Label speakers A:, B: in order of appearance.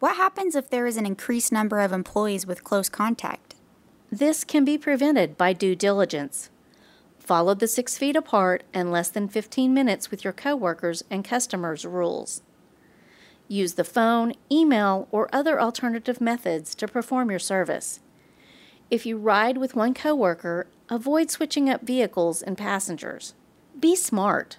A: What happens if there is an increased number of employees with close contact?
B: This can be prevented by due diligence. Follow the six feet apart and less than 15 minutes with your coworkers and customers rules. Use the phone, email, or other alternative methods to perform your service. If you ride with one coworker, avoid switching up vehicles and passengers. Be smart.